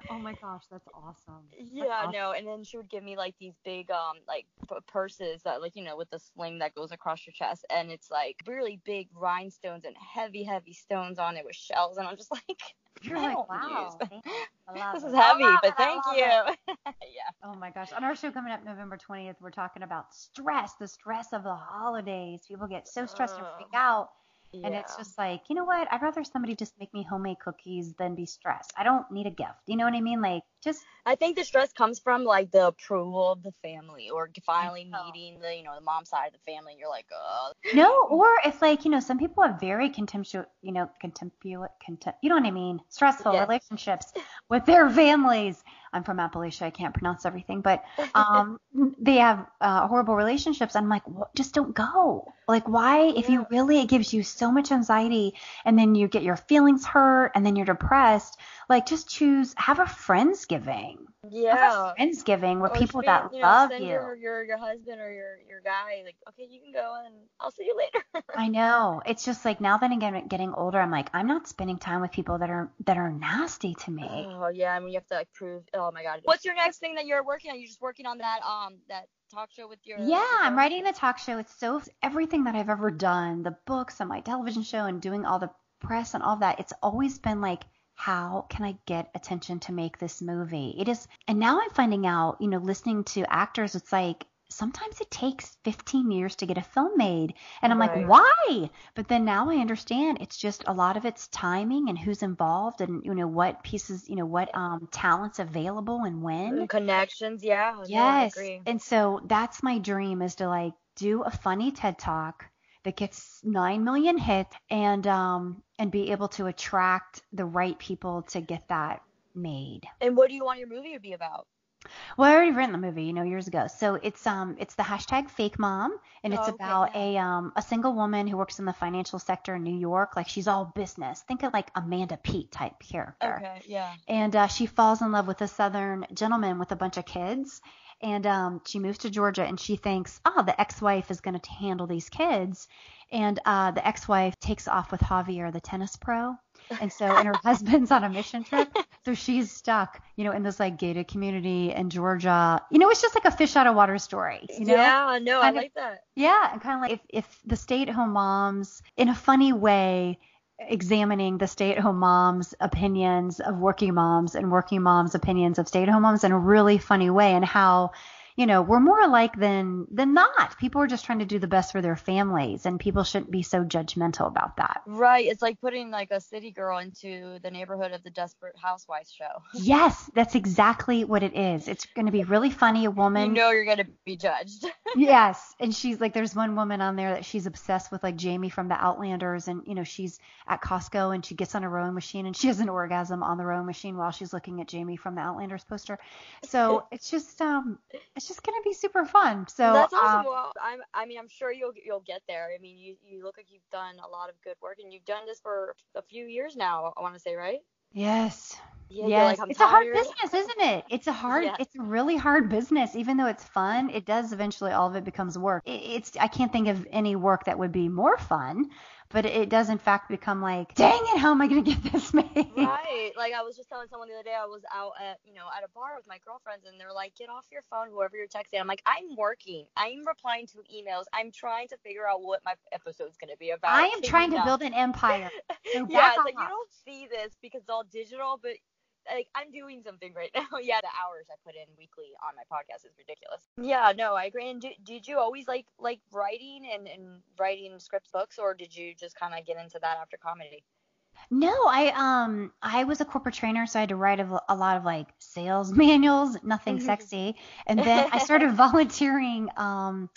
Oh my gosh, that's awesome. That's yeah, awesome. no, and then she would give me like these big um like p- purses that like you know with the sling that goes across your chest, and it's like really big rhinestones and heavy heavy stones on it with shells, and I'm just [laughs] like, You're like, wow. use- thank you. I love [laughs] this is heavy, but it, thank you. [laughs] yeah. Oh my gosh. On our show coming up November 20th, we're talking about stress, the stress of the holidays. People get so stressed and freak Oh. Out. And it's just like, you know what? I'd rather somebody just make me homemade cookies than be stressed. I don't need a gift. You know what I mean? Like, just I think the stress comes from like the approval of the family or finally meeting the you know the mom side of the family. And you're like, oh, no. Or if like, you know, some people have very contemptuous, you know, contemptuous, contempt, you know what I mean? Stressful Yes. relationships with their families. I'm from Appalachia. I can't pronounce everything, but um, [laughs] they have uh, horrible relationships. I'm like, what? just don't go. Like, why? If you really, it gives you so much anxiety, and then you get your feelings hurt, and then you're depressed. Like, just choose have a friendsgiving. Have yeah. a friendsgiving with Or people that you know, love you. Your, your your husband or your your guy like, okay, you can go and I'll see you later. [laughs] I know. It's just like now that I'm getting, getting older, I'm like, I'm not spending time with people that are that are nasty to me. Oh yeah, I mean you have to like prove. Oh my god. What's your next thing that you're working on? You're just working on that um that talk show with your. Yeah, your I'm writing the talk show. It's so everything that I've ever done, the books and my television show and doing all the press and all that. It's always been like, how can I get attention to make this movie? It is, and now I'm finding out, you know, listening to actors, it's like sometimes it takes 15 years to get a film made. And I'm Right. like, why? But then now I understand it's just a lot of it's timing and who's involved and, you know, what pieces, you know, what um, talent's available and when. Connections, yeah. no, I Yes. agree. And so that's my dream is to like do a funny TED talk that gets 9 million hits and um and be able to attract the right people to get that made. And what do you want your movie to be about? Well, I already written the movie, you know, years ago. So it's um it's the hashtag fake mom and it's Oh, okay, about a um a single woman who works in the financial sector in New York. Like she's all business. Think of like Amanda Peet type character Okay, yeah. and uh, she falls in love with a southern gentleman with a bunch of kids and um, she moves to georgia and she thinks oh the ex-wife is going to handle these kids. And uh, the ex-wife takes off with javier the tennis pro. And so and her [laughs] husband's on a mission trip. So she's stuck you know in this like gated community in georgia. You know it's just like a fish out of water story you know? Yeah, no, I Kind of- like that. yeah, and kind of like if, if the stay-at-home moms, in a funny way, examining the stay-at-home moms' opinions of working moms and working moms' opinions of stay-at-home moms in a really funny way, and how, you know, we're more alike than than not. People are just trying to do the best for their families, and people shouldn't be so judgmental about that. Right. It's like putting like a city girl into the neighborhood of the Desperate Housewives show. [laughs] Yes, that's exactly what it is. It's going to be really funny. A woman. You know you're gonna be judged. [laughs] yes, and she's like, there's one woman on there that she's obsessed with, like Jamie from the Outlanders, and you know she's at Costco and she gets on a rowing machine and she has an orgasm on the rowing machine while she's looking at Jamie from the Outlanders poster. So [laughs] it's just um, it's just gonna be super fun. So That's awesome. um, well, I'm. I mean, I'm sure you'll you'll get there. I mean, you you look like you've done a lot of good work, and you've done this for a few years now. I want to say, right? yes. Yeah. Yes, like, it's a hard business, isn't it? It's a hard, Yeah. it's a really hard business. Even though it's fun, it does eventually all of it becomes work. It, it's I can't think of any work that would be more fun, but it does in fact become like, dang it, how am I gonna get this [laughs] made? Right. Like I was just telling someone the other day, I was out at you know at a bar with my girlfriends, and they're like, "Get off your phone, whoever you're texting." I'm like, "I'm working. I'm replying to emails. I'm trying to figure out what my episode's gonna be about." I am trying to not?" build an empire. [laughs] Yeah, it's like off. you don't see this because it's all digital, but like I'm doing something right [laughs] now. yeah, the hours I put in weekly on my podcast is ridiculous. Yeah, no, I agree. And did, did you always like like writing and, and writing scripts books, or did you just kind of get into that after comedy? No, I um I was a corporate trainer, so I had to write a, a lot of like sales [laughs] manuals, nothing Mhm. sexy. And then I started [laughs] volunteering um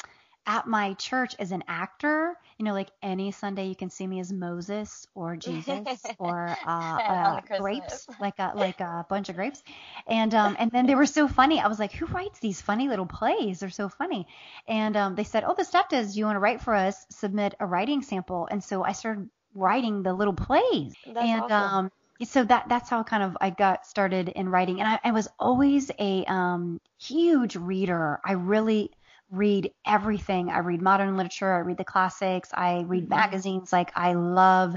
at my church as an actor. You know, like any Sunday you can see me as Moses or Jesus [laughs] or uh, [laughs] uh grapes, like a like a [laughs] bunch of grapes. And um and then they were so funny. I was like, who writes these funny little plays? They're so funny. And um they said, oh, the staff does. You want to write for us? Submit a writing sample. And so I started writing the little plays That's and awesome. um so that that's how kind of I got started in writing and I, I was always a um huge reader I really read everything. I read modern literature I read the classics I read Mhm. magazines. Like I love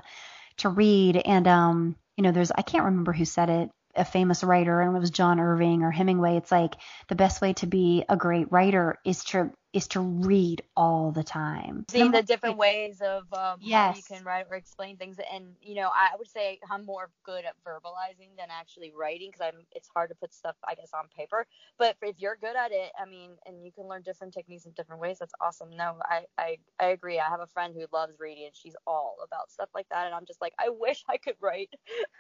to read. And um you know there's I can't remember who said it a famous writer and it was John Irving or Hemingway. It's like the best way to be a great writer is to is to read all the time. Seeing the different ways of um, how you can write or explain things and you know i would say i'm more good at verbalizing than actually writing because i'm it's hard to put stuff i guess on paper. But if you're good at it i mean and you can learn different techniques in different ways that's awesome. No i i, I agree. I have a friend who loves reading and she's all about stuff like that and i'm just like i wish i could write.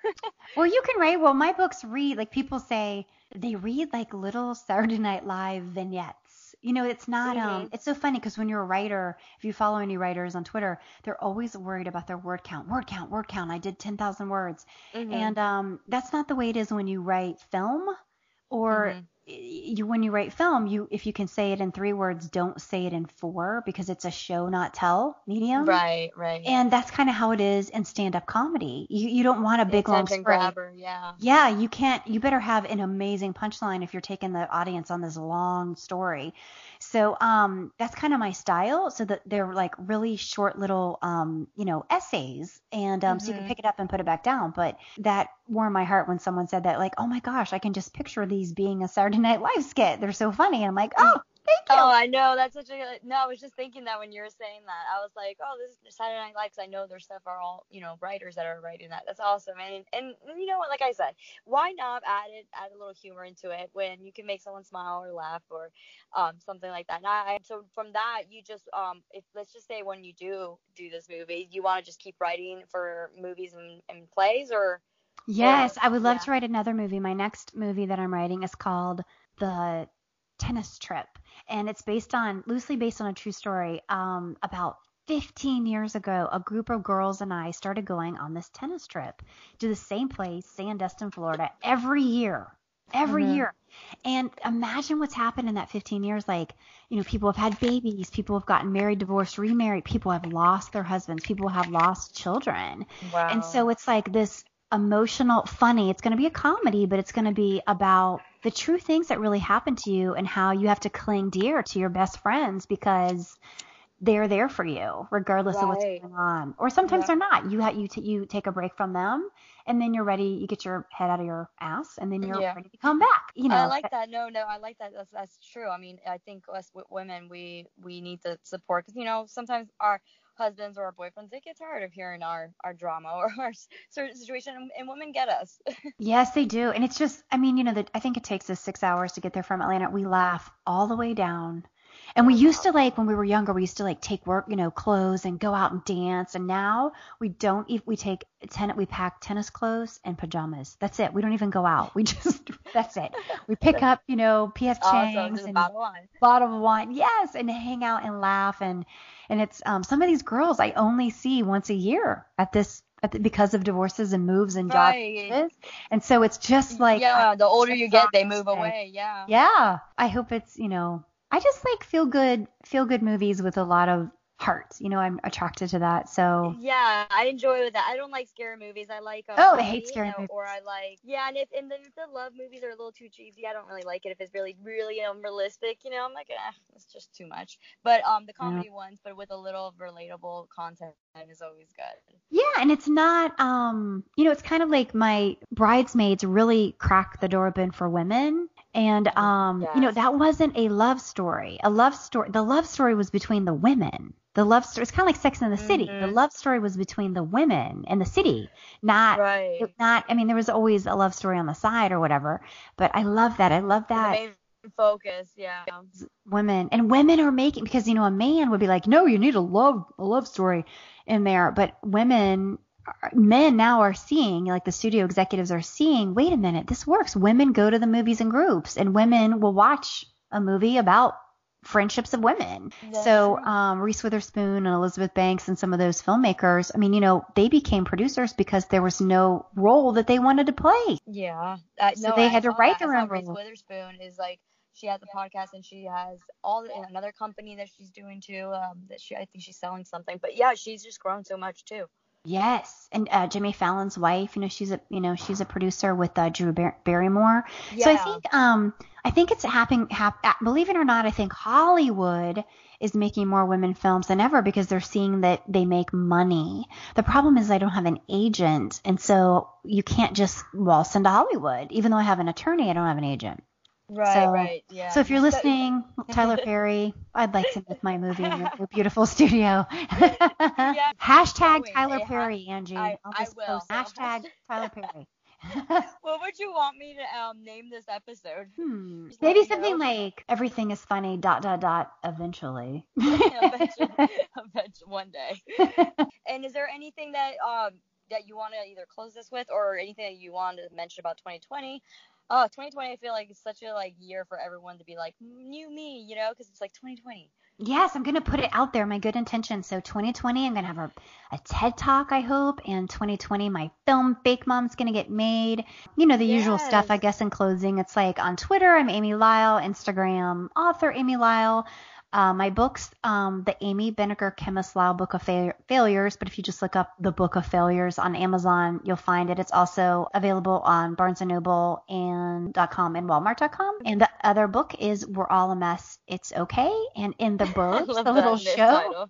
[laughs] Well, you can write. Well, my books read like people say they read like little Saturday Night Live vignettes. You know, it's not um Mhm. it's so funny because when you're a writer, if you follow any writers on Twitter, they're always worried about their word count. Word count, word count. I did 10,000 words. Mm-hmm. And um that's not the way it is when you write film or Mhm. You when you write film, you if you can say it in 3 words, don't say it in 4 because it's a show not tell medium. right right And that's kind of how it is in stand-up comedy. You you don't want a big long story. grabber yeah Yeah, you can't. You better have an amazing punchline if you're taking the audience on this long story. So um, that's kind of my style. So that they're like really short little um, you know, essays, and um, so you can Mhm. pick it up and put it back down. But that warmed my heart when someone said that, like, oh my gosh, I can just picture these being a Saturday Night Live skit. They're so funny. I'm like, oh, thank you. Oh, I know. That's such a no. I was just thinking that when you were saying that, I was like, oh, this is Saturday Night Live 'cause I know their stuff are all you know writers that are writing that. That's awesome. And and you know what? Like I said, why not add it, add a little humor into it when you can make someone smile or laugh or um something like that. And I, so from that, you just um if let's just say when you do do this movie, you want to just keep writing for movies and, and plays or Yes, I would love yeah. to write another movie. My next movie that I'm writing is called The Tennis Trip, and it's based on loosely based on a true story. Um, about 15 years ago, a group of girls and I started going on this tennis trip to the same place, Sandestin, Florida, every year. Every Mhm. year. And imagine what's happened in that 15 years. Like, you know, people have had babies, people have gotten married, divorced, remarried, people have lost their husbands, people have lost children. wow. And so it's like this emotional, funny. It's going to be a comedy, but it's going to be about the true things that really happen to you and how you have to cling dear to your best friends because they're there for you regardless of what's going on. Or sometimes Yeah. they're not. You ha- you t- you take a break from them and then you're ready. You get your head out of your ass and then you're Yeah. ready to come back. You know. I like that. No, no, I like that. That's that's true. I mean, I think us women, we we need the support because you know sometimes our husbands or our boyfriends, they get tired of hearing our our drama or [laughs] our certain situation, and, and women get us. [laughs] Yes, they do. And it's just, I mean, you know, that I think it takes us six hours to get there from Atlanta. We laugh all the way down. And we used to like when we were younger, we used to like take work, you know, clothes and go out and dance. And now we don't. If we take ten, we pack tennis clothes and pajamas. That's it. We don't even go out. We [laughs] just that's it. We pick up, you know, PF. Chang's Just a and bottle of wine. bottle of wine. Yes, and hang out and laugh and and it's um some of these girls I only see once a year at this because of divorces and moves and job Right. And so it's just like yeah, the older you get, they move away. Yeah. yeah. I hope it's, you know, I just like feel good feel good movies with a lot of heart. You know, I'm attracted to that. So Yeah, I enjoy that. I don't like scary movies. I like uh, Oh, I hate scary you know, movies. Or I like yeah, and if and then the love movies are a little too cheesy, I don't really like it. If it's really really um, realistic, you know, I'm like, eh, it's just too much. But um, the comedy ones, but with a little relatable content, is always good. Yeah, and it's not um you know, it's kind of like my bridesmaids really cracked the door open for women. And um you know, that wasn't a love story. A love story the love story was between the women. The love story it's kind of like Sex in the City. The love story was between the women and the city, not Right. not I mean there was always a love story on the side or whatever, but I love that. I love that main focus, yeah. women and women are making because you know a man would be like no you need a love a love story in there but women men now are seeing like the studio executives are seeing wait a minute this works women go to the movies in groups and women will watch a movie about friendships of women so um Reese Witherspoon and Elizabeth Banks and some of those filmmakers I mean you know they became producers because there was no role that they wanted to play Yeah. Uh, So no, they I had to write that. Their own Reese. Witherspoon is like she has a podcast and she has all the, another company that she's doing too. Um, that she I think she's selling something. But yeah, she's just grown so much too. Yes, and uh, Jimmy Fallon's wife, you know, she's a you know she's a producer with uh, Drew Bar- Barrymore. So I think um I think it's happening. Hap- uh, believe it or not, I think Hollywood is making more women films than ever because they're seeing that they make money. The problem is I don't have an agent, and so you can't just waltz into Hollywood. Even though I have an attorney, I don't have an agent. Right, So- right, yeah. So if you're listening, [laughs] Tyler Perry, I'd like to make my movie in your, [laughs] beautiful studio. yeah, [laughs] Hashtag. Tyler Perry, Angie. I- I'll I just will. post hashtag- Tyler Perry. what would you want me to um name this episode? hmm. Maybe something know. like everything is funny. Dot dot dot. Eventually. eventually, eventually, one day. And is there anything that um that you want to either close this with, or anything that you want to mention about 2020? Oh, 2020, I feel like it's such a like year for everyone to be like new me, you know, because it's like 2020. Yes, I'm gonna put it out there. My good intentions. So 2020, I'm gonna have a, a TED talk. I hope. And 2020, my film Fake Mom's gonna get made. You know the usual stuff. I guess in closing, it's like on Twitter, I'm Amy Lyle. Instagram, author Amy Lyle. Uh, my books, um, the Amy Chemist Lyle Book of Fail- Failures. But if you just look up the Book of Failures on Amazon, you'll find it. It's also available on Barnes and Noble and .com and Walmart.com. And the other book is We're All a Mess. It's okay. And in the [laughs] Burbs, the little show.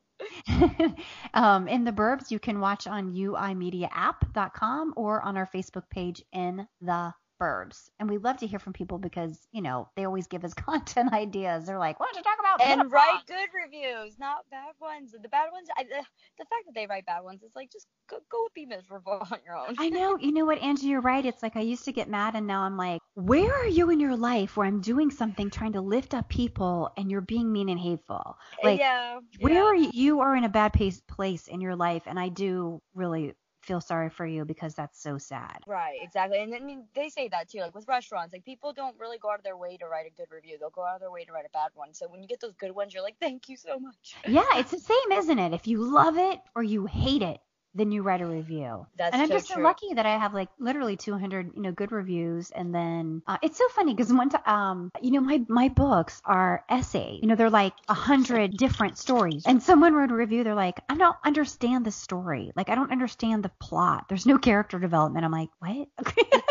[laughs] um, in the Burbs, you can watch on uimediaapp.com or on our Facebook page in the Burbs. And we love to hear from people because, you know, they always give us [laughs] content ideas. They're like, why don't you talk about And menopause?" write good reviews, not bad ones. The bad ones, I, the, the fact that they write bad ones, it's like just go, go be miserable [laughs] on your own. I know, you know what, Angie, you're right. It's like I used to get mad, and now I'm like, where are you in your life where I'm doing something trying to lift up people and you're being mean and hateful? Uh, like, yeah. where yeah. are you, you are in a bad pace, place in your life, and I do really feel sorry for you because that's so sad. Right, exactly. And I mean, they say that too, like with restaurants, like people don't really go out of their way to write a good review. They'll go out of their way to write a bad one. So when you get those good ones, you're like, thank you so much. Yeah, [laughs] it's the same, isn't it? If you love it or you hate it, then you write a review. That's and I'm so just so true. lucky that I have like literally 200, you know, good reviews. And then uh, it's so funny because one time, um, you know, my my books are essay. You know, they're like a hundred different stories. And someone wrote a review. They're like, I don't understand the story. Like, I don't understand the plot. There's no character development. I'm like, what?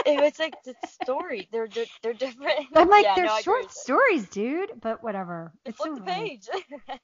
it's like the [laughs] story. They're they're, they're different. [laughs] I'm like, yeah, they're no, short stories, dude. But whatever. It's flip so the page. [laughs]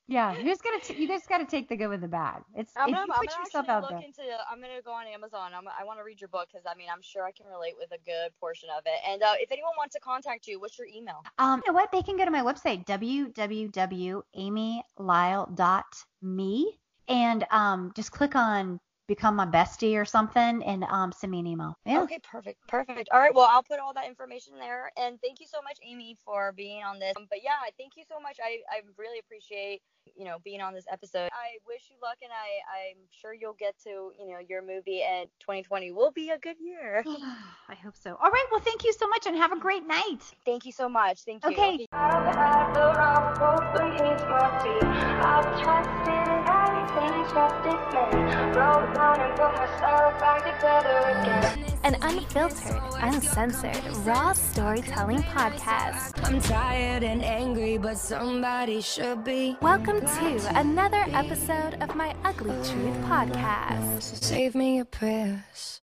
Yeah, you just gotta t- you just gotta take the good with the bad. It's I'm if gonna, you I'm put yourself out look there. into. I'm gonna go on Amazon. I'm, I want to read your book because I mean I'm sure I can relate with a good portion of it. And uh, if anyone wants to contact you, what's your email? Um, you know what? They can go to my website, www.amylyle.me. and um, just click on become my bestie or something and um, send me an email. Yeah. Okay, perfect, perfect. All right, well, I'll put all that information there. And thank you so much, Amy, for being on this. But yeah, thank you so much. I, I really appreciate you know being on this episode. I wish you luck, and I I'm sure you'll get to you know your movie, and 2020 will be a good year. [sighs] I hope so. All right, well, thank you so much, and have a great night. Thank you so much. Thank you. Okay. I've had the wrong hope, but he's my feet. I've trusted everything, trusted men. Broke down and put myself back together again. An unfiltered, uncensored, raw storytelling podcast. I'm tired and angry, but somebody should be. Welcome to another episode of my Ugly Truth podcast. Save me your prayers.